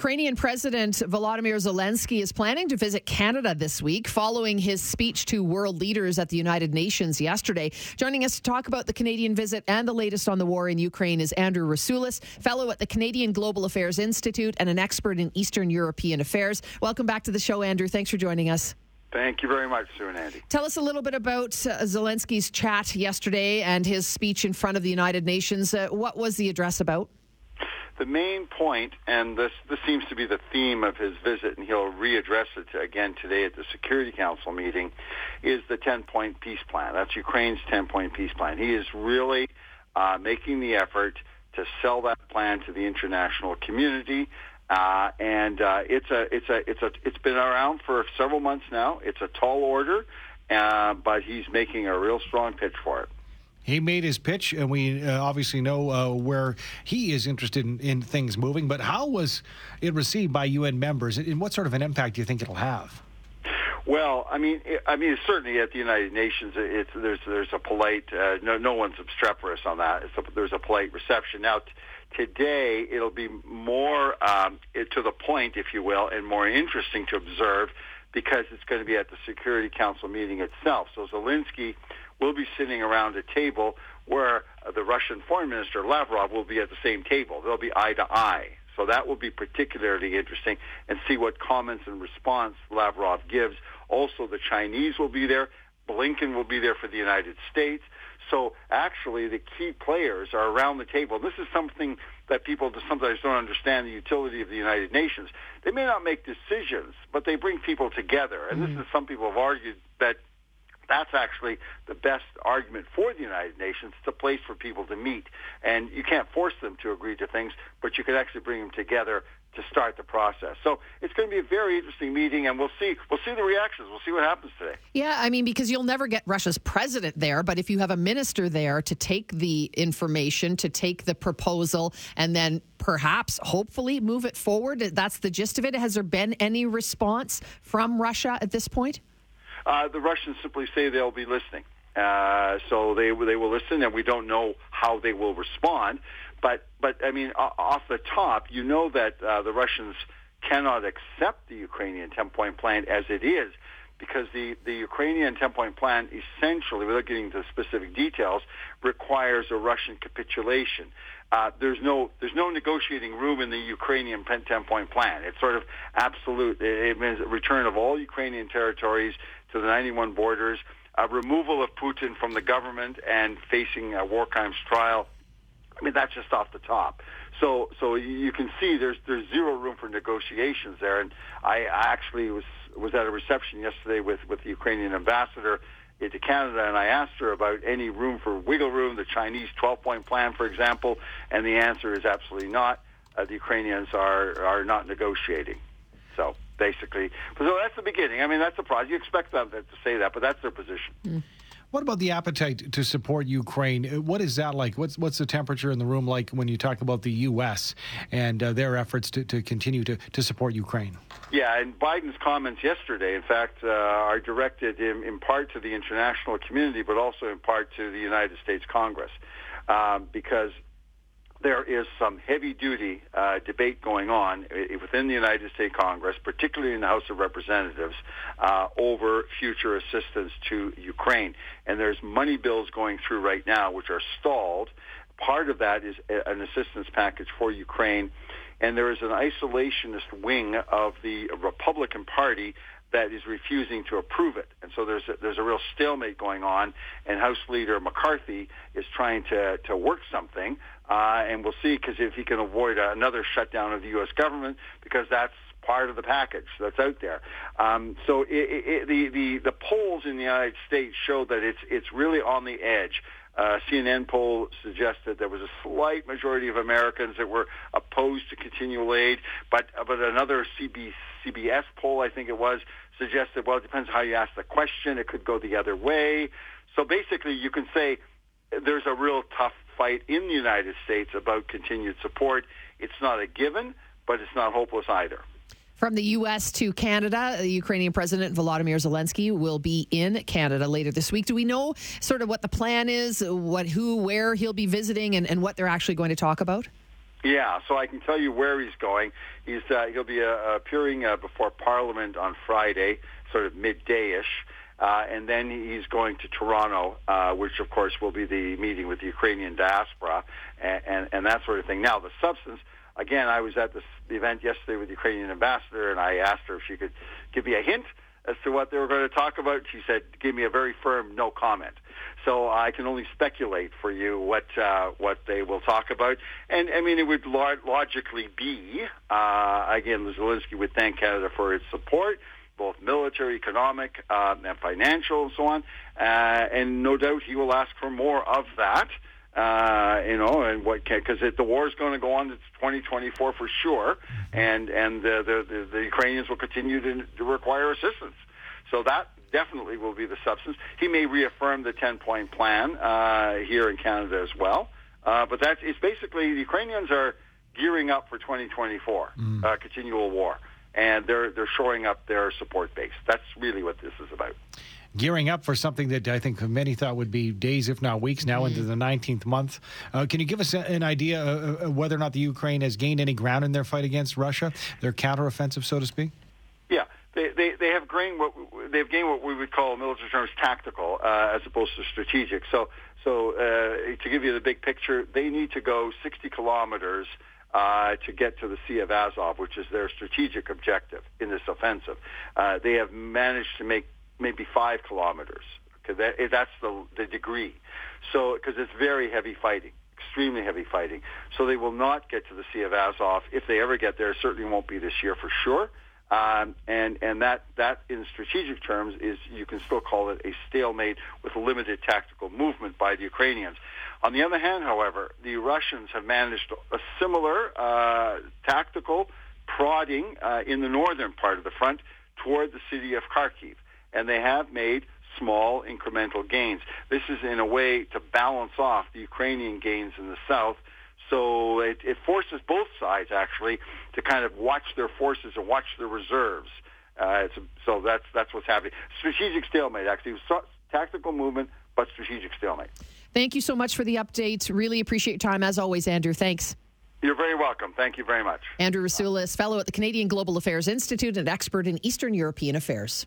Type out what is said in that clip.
Ukrainian President Volodymyr Zelensky is planning to visit Canada this week following his speech to world leaders at the United Nations yesterday. Joining us to talk about the Canadian visit and the latest on the war in Ukraine is Andrew Rasiulis, fellow at the Canadian Global Affairs Institute and an expert in Eastern European affairs. Welcome back to the show, Andrew. Thanks for joining us. Thank you very much, Sue and Andy. Tell us a little bit about uh, Zelensky's chat yesterday and his speech in front of the United Nations. Uh, what was the address about? The main point, and this this seems to be the theme of his visit, and he'll readdress it again today at the Security Council meeting, is the 10-point peace plan. That's Ukraine's 10-point peace plan. He is really uh, making the effort to sell that plan to the international community. Uh, and uh, it's a it's a it's a it's been around for several months now. It's a tall order, uh, but he's making a real strong pitch for it. He made his pitch, and we uh, obviously know uh, where he is interested in, in, things moving. But how was it received by UN members, and what sort of an impact do you think it'll have? Well, I mean, I mean, certainly at the United Nations, it's there's there's a polite. Uh, no, no one's obstreperous on that. A, there's a polite reception. Now, t- today it'll be more um, to the point, if you will, and more interesting to observe because it's going to be at the Security Council meeting itself. So Zelensky will be sitting around a table where the Russian Foreign Minister Lavrov will be at the same table. They'll be eye to eye. So that will be particularly interesting and see what comments and response Lavrov gives. Also, the Chinese will be there. Blinken will be there for the United States. So actually, the key players are around the table. This is something that people sometimes don't understand the utility of the United Nations. They may not make decisions, but they bring people together. And mm-hmm. this is some people have argued that that's actually the best argument for the United Nations. It's a place for people to meet. And you can't force them to agree to things, but you can actually bring them together to start the process. So it's going to be a very interesting meeting, and we'll see. We'll see the reactions. We'll see what happens today. Yeah, I mean, because you'll never get Russia's president there, but if you have a minister there to take the information, to take the proposal, and then perhaps, hopefully, move it forward, that's the gist of it. Has there been any response from Russia at this point? Uh, the Russians simply say they'll be listening. Uh, so they they will listen, and we don't know how they will respond. But but I mean, off the top, you know that uh, the Russians cannot accept the Ukrainian ten-point plan as it is, because the the Ukrainian ten-point plan essentially, without getting into specific details, requires a Russian capitulation. Uh, there's no there's no negotiating room in the Ukrainian 10-point plan. It's sort of absolute. It means return of all Ukrainian territories to the 91 borders, a removal of Putin from the government and facing a war crimes trial. I mean, that's just off the top. So, so you can see there's there's zero room for negotiations there. And I actually was was at a reception yesterday with with the Ukrainian ambassador to Canada, and I asked her about any room for wiggle room, the Chinese 12-point plan, for example, and the answer is absolutely not. Uh, the Ukrainians are are not negotiating. So basically. So that's the beginning. I mean, that's a surprise. You expect them to say that, but that's their position. Mm. What about the appetite to support Ukraine? What is that like? What's what's the temperature in the room like when you talk about the U.S. and uh, their efforts to, to continue to, to support Ukraine? Yeah, and Biden's comments yesterday, in fact, uh, are directed in, in, part to the international community, but also in part to the United States Congress, um, because there is some heavy-duty uh, debate going on within the United States Congress, particularly in the House of Representatives, uh, over future assistance to Ukraine. And there's money bills going through right now which are stalled. Part of that is an assistance package for Ukraine. And there is an isolationist wing of the Republican Party that is refusing to approve it. And so there's a, there's a real stalemate going on, and House Leader McCarthy is trying to, to work something uh, and we'll see because if he can avoid another shutdown of the U.S. government, because that's part of the package that's out there. Um, so it, it, the, the the polls in the United States show that it's it's really on the edge. Uh, CNN poll suggested there was a slight majority of Americans that were opposed to continual aid, but but another CB, CBS poll, I think it was, suggested well, it depends how you ask the question. It could go the other way. So basically, you can say there's a real tough fight in the United States about continued support. It's not a given, but it's not hopeless either. From the U.S. to Canada, the Ukrainian President Volodymyr Zelensky will be in Canada later this week. Do we know sort of what the plan is, what, who, where he'll be visiting, and, and what they're actually going to talk about? Yeah, so I can tell you where he's going. He's uh, he'll be uh, appearing uh, before Parliament on Friday, sort of midday-ish, uh, and then he's going to Toronto, uh, which of course will be the meeting with the Ukrainian diaspora and, and, and that sort of thing. Now, the substance. Again, I was at this the event yesterday with the Ukrainian ambassador, and I asked her if she could give me a hint as to what they were going to talk about. She said, "Give me a very firm no comment." So I can only speculate for you what uh, what they will talk about. And I mean, it would logically be uh, again, Zelensky would thank Canada for its support, both military, economic, uh, and financial, and so on. Uh, and no doubt he will ask for more of that. Uh, you know, and what because the war is going to go on to 2024 for sure, and and the the, the Ukrainians will continue to, to require assistance. So that definitely will be the substance. He may reaffirm the 10-point plan uh, here in Canada as well. Uh, but that's it's basically the Ukrainians are gearing up for 2024, mm. uh, continual war, and they're they're shoring up their support base. That's really what this is about. Gearing up for something that I think many thought would be days, if not weeks, now mm. into the 19th month. Uh, can you give us an idea uh, whether or not the Ukraine has gained any ground in their fight against Russia, their counteroffensive, so to speak? Yeah, they, they, they have gained what they've gained what we would call in military terms tactical uh, as opposed to strategic. So so uh, to give you the big picture, they need to go 60 kilometers uh, to get to the Sea of Azov, which is their strategic objective in this offensive. Uh, they have managed to make maybe five kilometers. Okay, that, that's the the degree. So because it's very heavy fighting extremely heavy fighting. So they will not get to the Sea of Azov. If they ever get there, certainly won't be this year for sure. Um, and and that that in strategic terms is you can still call it a stalemate with limited tactical movement by the Ukrainians. On the other hand, however, the Russians have managed a similar uh, tactical prodding uh, in the northern part of the front toward the city of Kharkiv, and they have made small incremental gains. This is in a way to balance off the Ukrainian gains in the south so it, it forces both sides actually to kind of watch their forces and watch their reserves. Uh, so that's that's what's happening. Strategic stalemate, actually, tactical movement, but strategic stalemate. Thank you so much for the update. Really appreciate your time as always, Andrew. Thanks. You're very welcome. Thank you very much. Andrew Rasiulis, fellow at the Canadian Global Affairs Institute and expert in Eastern European affairs.